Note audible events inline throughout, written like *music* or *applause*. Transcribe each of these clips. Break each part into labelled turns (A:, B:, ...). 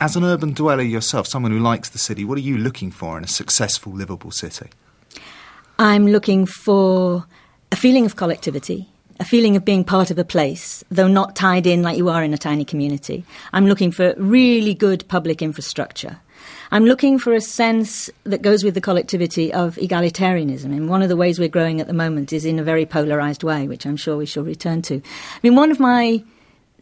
A: As an urban dweller yourself, someone who likes the city, what are you looking for in a successful livable city?
B: I'm looking for a feeling of collectivity, a feeling of being part of a place, though not tied in like you are in a tiny community. I'm looking for really good public infrastructure. I'm looking for a sense that goes with the collectivity of egalitarianism. And one of the ways we're growing at the moment is in a very polarized way, which I'm sure we shall return to. I mean, one of my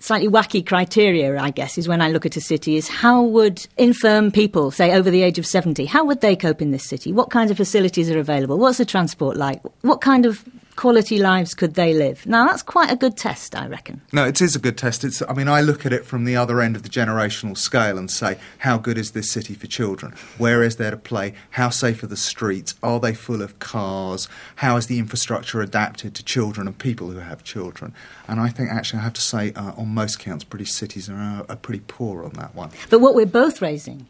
B: slightly wacky criteria, I guess, is when I look at a city is how would infirm people, say over the age of 70, how would they cope in this city? What kinds of facilities are available? What's the transport like? What kind of quality lives could they live? Now, that's quite a good test, I reckon.
A: No, it is a good test. It's, I mean, I look at it from the other end of the generational scale and say, how good is this city for children? Where is there to play? How safe are the streets? Are they full of cars? How is the infrastructure adapted to children and people who have children? And I think, actually, I have to say, uh, on most counts, British cities are, are pretty poor on that one.
B: But what we're both raising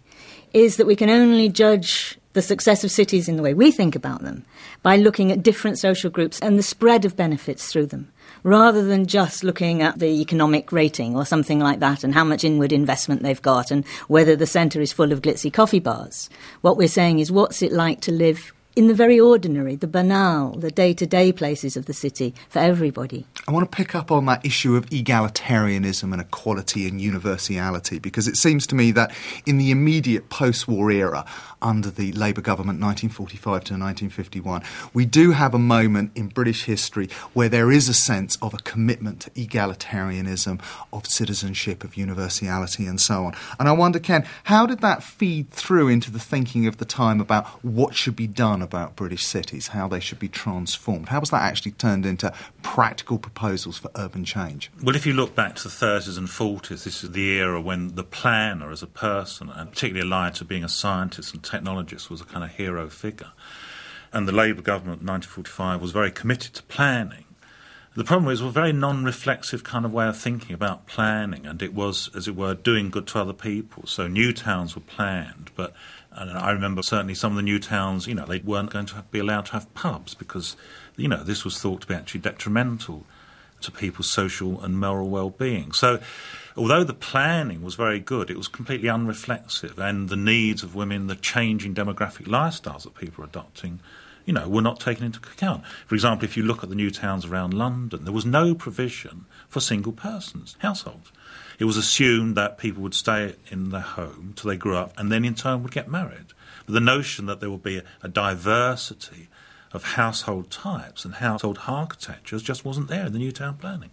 B: is that we can only judge the success of cities in the way we think about them by looking at different social groups and the spread of benefits through them, rather than just looking at the economic rating or something like that and how much inward investment they've got and whether the centre is full of glitzy coffee bars. What we're saying is what's it like to live in the very ordinary, the banal, the day to day places of the city for everybody.
A: I want to pick up on that issue of egalitarianism and equality and universality because it seems to me that in the immediate post war era, under the Labour government 1945 to 1951, we do have a moment in British history where there is a sense of a commitment to egalitarianism, of citizenship, of universality, and so on. And I wonder, Ken, how did that feed through into the thinking of the time about what should be done about British cities, how they should be transformed? How was that actually turned into practical proposals for urban change?
C: Well, if you look back to the 30s and 40s, this is the era when the planner as a person, and particularly allied to being a scientist and technologist, was a kind of hero figure. And the Labour government in 1945 was very committed to planning. The problem was, a very non reflexive kind of way of thinking about planning, and it was, as it were, doing good to other people. So new towns were planned, but and I remember certainly some of the new towns, you know, they weren't going to be allowed to have pubs because, you know, this was thought to be actually detrimental to people's social and moral well-being. So, although the planning was very good, it was completely unreflexive, and the needs of women, the changing demographic lifestyles that people are adopting, you know, were not taken into account. For example, if you look at the new towns around London, there was no provision for single persons, households it was assumed that people would stay in their home till they grew up and then in turn would get married. But the notion that there would be a, a diversity of household types and household architectures just wasn't there in the new town planning.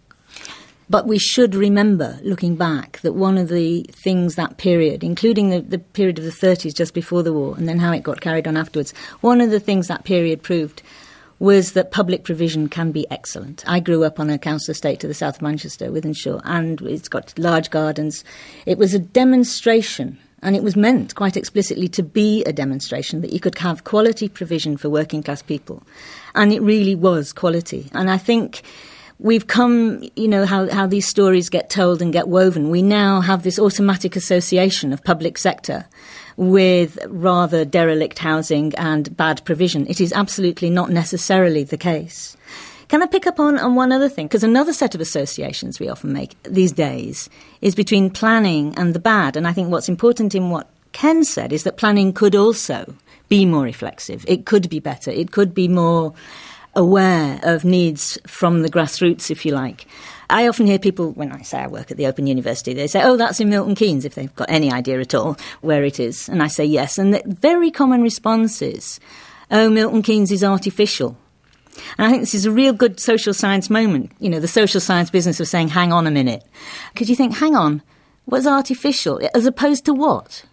B: But we should remember, looking back, that one of the things that period, including the, the period of the 30s just before the war and then how it got carried on afterwards, one of the things that period proved was that public provision can be excellent. I grew up on a council estate to the south of Manchester, Wythenshawe, and it's got large gardens. It was a demonstration, and it was meant quite explicitly to be a demonstration that you could have quality provision for working class people. And it really was quality. And I think we've come, you know, how, how these stories get told and get woven. We now have this automatic association of public sector with rather derelict housing and bad provision. It is absolutely not necessarily the case. Can I pick up on, on one other thing? Because another set of associations we often make these days is between planning and the bad. And I think what's important in what Ken said is that planning could also be more reflexive. It could be better. It could be more aware of needs from the grassroots, if you like. I often hear people, when I say I work at the Open University, they say, oh, that's in Milton Keynes, if they've got any idea at all where it is. And I say yes. And the very common response is, oh, Milton Keynes is artificial. And I think this is a real good social science moment. You know, the social science business of saying, hang on a minute. Because you think, hang on, what's artificial? As opposed to what?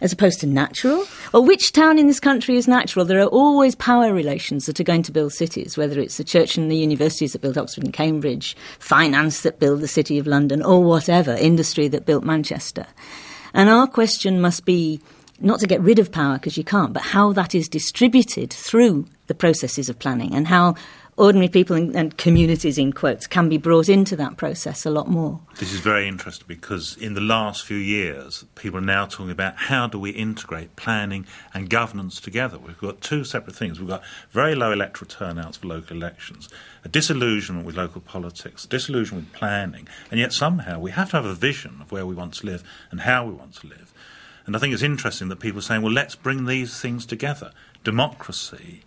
B: As opposed to natural? Or which town in this country is natural? There are always power relations that are going to build cities, whether it's the church and the universities that built Oxford and Cambridge, finance that built the City of London, or whatever, industry that built Manchester. And our question must be not to get rid of power, because you can't, but how that is distributed through the processes of planning and how ordinary people and, and, communities, in quotes, can be brought into that process a lot more.
C: This is very interesting because in the last few years, people are now talking about how do we integrate planning and governance together. We've got two separate things. We've got very low electoral turnouts for local elections, a disillusionment with local politics, disillusionment with planning, and yet somehow we have to have a vision of where we want to live and how we want to live. And I think it's interesting that people are saying, well, let's bring these things together democracy,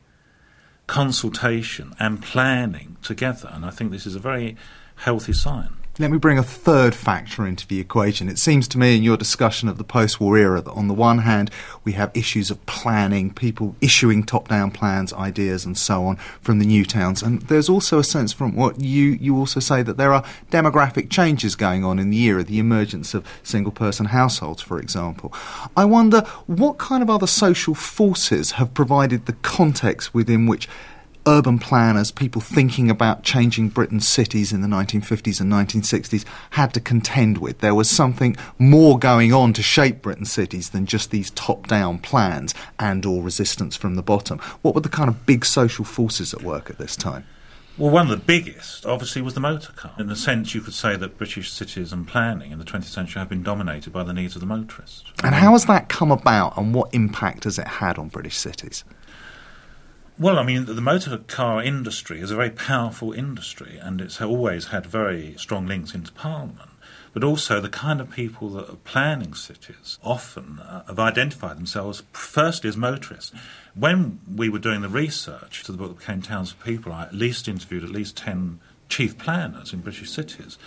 C: consultation, and planning together. And I think this is a very healthy sign.
A: Let me bring a third factor into the equation. It seems to me in your discussion of the post war era that on the one hand, we have issues of planning, people issuing top down plans, ideas, and so on from the new towns. And there's also a sense from what you, you also say that there are demographic changes going on in the era, the emergence of single person households, for example. I wonder what kind of other social forces have provided the context within which urban planners, people thinking about changing Britain's cities in the 1950s and 1960s had to contend with. There was something more going on to shape Britain's cities than just these top-down plans and or resistance from the bottom. What were the kind of big social forces at work at this time?
C: Well, one of the biggest, obviously, was the motor car. In a sense, you could say that British cities and planning in the 20th century have been dominated by the needs of the motorist.
A: And how has that come about, and what impact has it had on British cities?
C: Well, I mean, the motor car industry is a very powerful industry, and it's always had very strong links into Parliament. But also, the kind of people that are planning cities often uh, have identified themselves firstly as motorists. When we were doing the research to the book that became Towns for People, I at least interviewed at least 10 chief planners in British cities.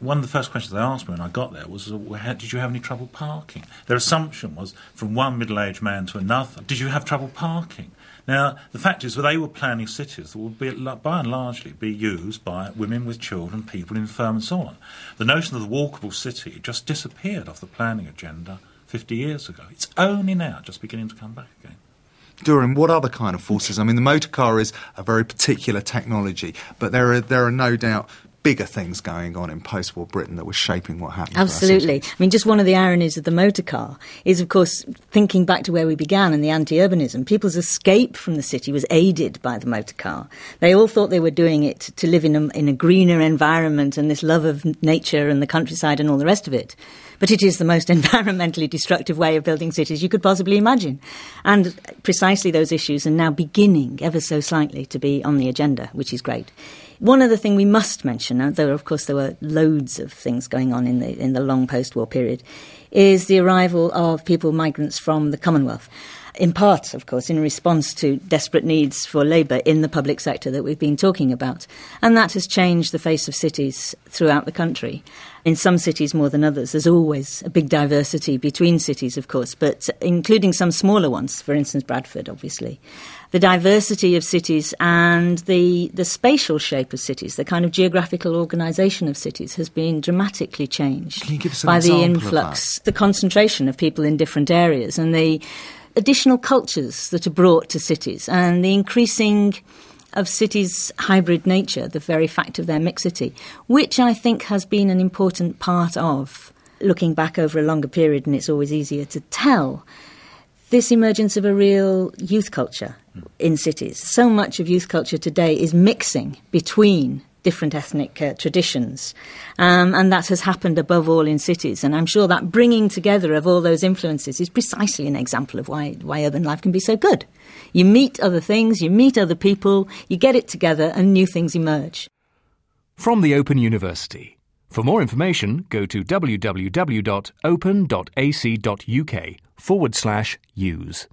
C: One of the first questions they asked me when I got there was, Did you have any trouble parking? Their assumption was from one middle aged man to another, Did you have trouble parking? Now, the fact is that they were planning cities that would be, by and largely be used by women with children, people infirm, and so on. The notion of the walkable city just disappeared off the planning agenda 50 years ago. It's only now just beginning to come back again.
A: Doreen, what other kind of forces? I mean, the motor car is a very particular technology, but there are there are no doubt bigger things going on in post war Britain that were shaping what happened.
B: Absolutely. I mean, just one of the ironies of the motor car is, of course, thinking back to where we began and the anti urbanism, people's escape from the city was aided by the motor car. They all thought they were doing it to live in a, in a greener environment and this love of nature and the countryside and all the rest of it. But it is the most *laughs* environmentally destructive way of building cities you could possibly imagine. And precisely those issues are now beginning, ever so slightly, to be on the agenda, which is great. One other thing we must mention, uh, though of course there were loads of things going on in the in the long post-war period, is the arrival of people migrants from the Commonwealth. In part, of course, in response to desperate needs for labour in the public sector that we've been talking about. And that has changed the face of cities throughout the country. In some cities more than others. There's always a big diversity between cities, of course, but including some smaller ones, for instance, Bradford, obviously the diversity of cities and the, the spatial shape of cities, the kind of geographical organisation of cities has been dramatically changed
A: by
B: the influx, the concentration of people in different areas and the additional cultures that are brought to cities and the increasing of cities' hybrid nature, the very fact of their mixity, which I think has been an important part of looking back over a longer period, and it's always easier to tell this emergence of a real youth culture in cities. So much of youth culture today is mixing between different ethnic uh, traditions. Um, and that has happened above all in cities. And I'm sure that bringing together of all those influences is precisely an example of why, why urban life can be so good. You meet other things, you meet other people, you get it together, and new things emerge.
D: From the Open University. For more information, go to www.open.ac.uk forward slash use.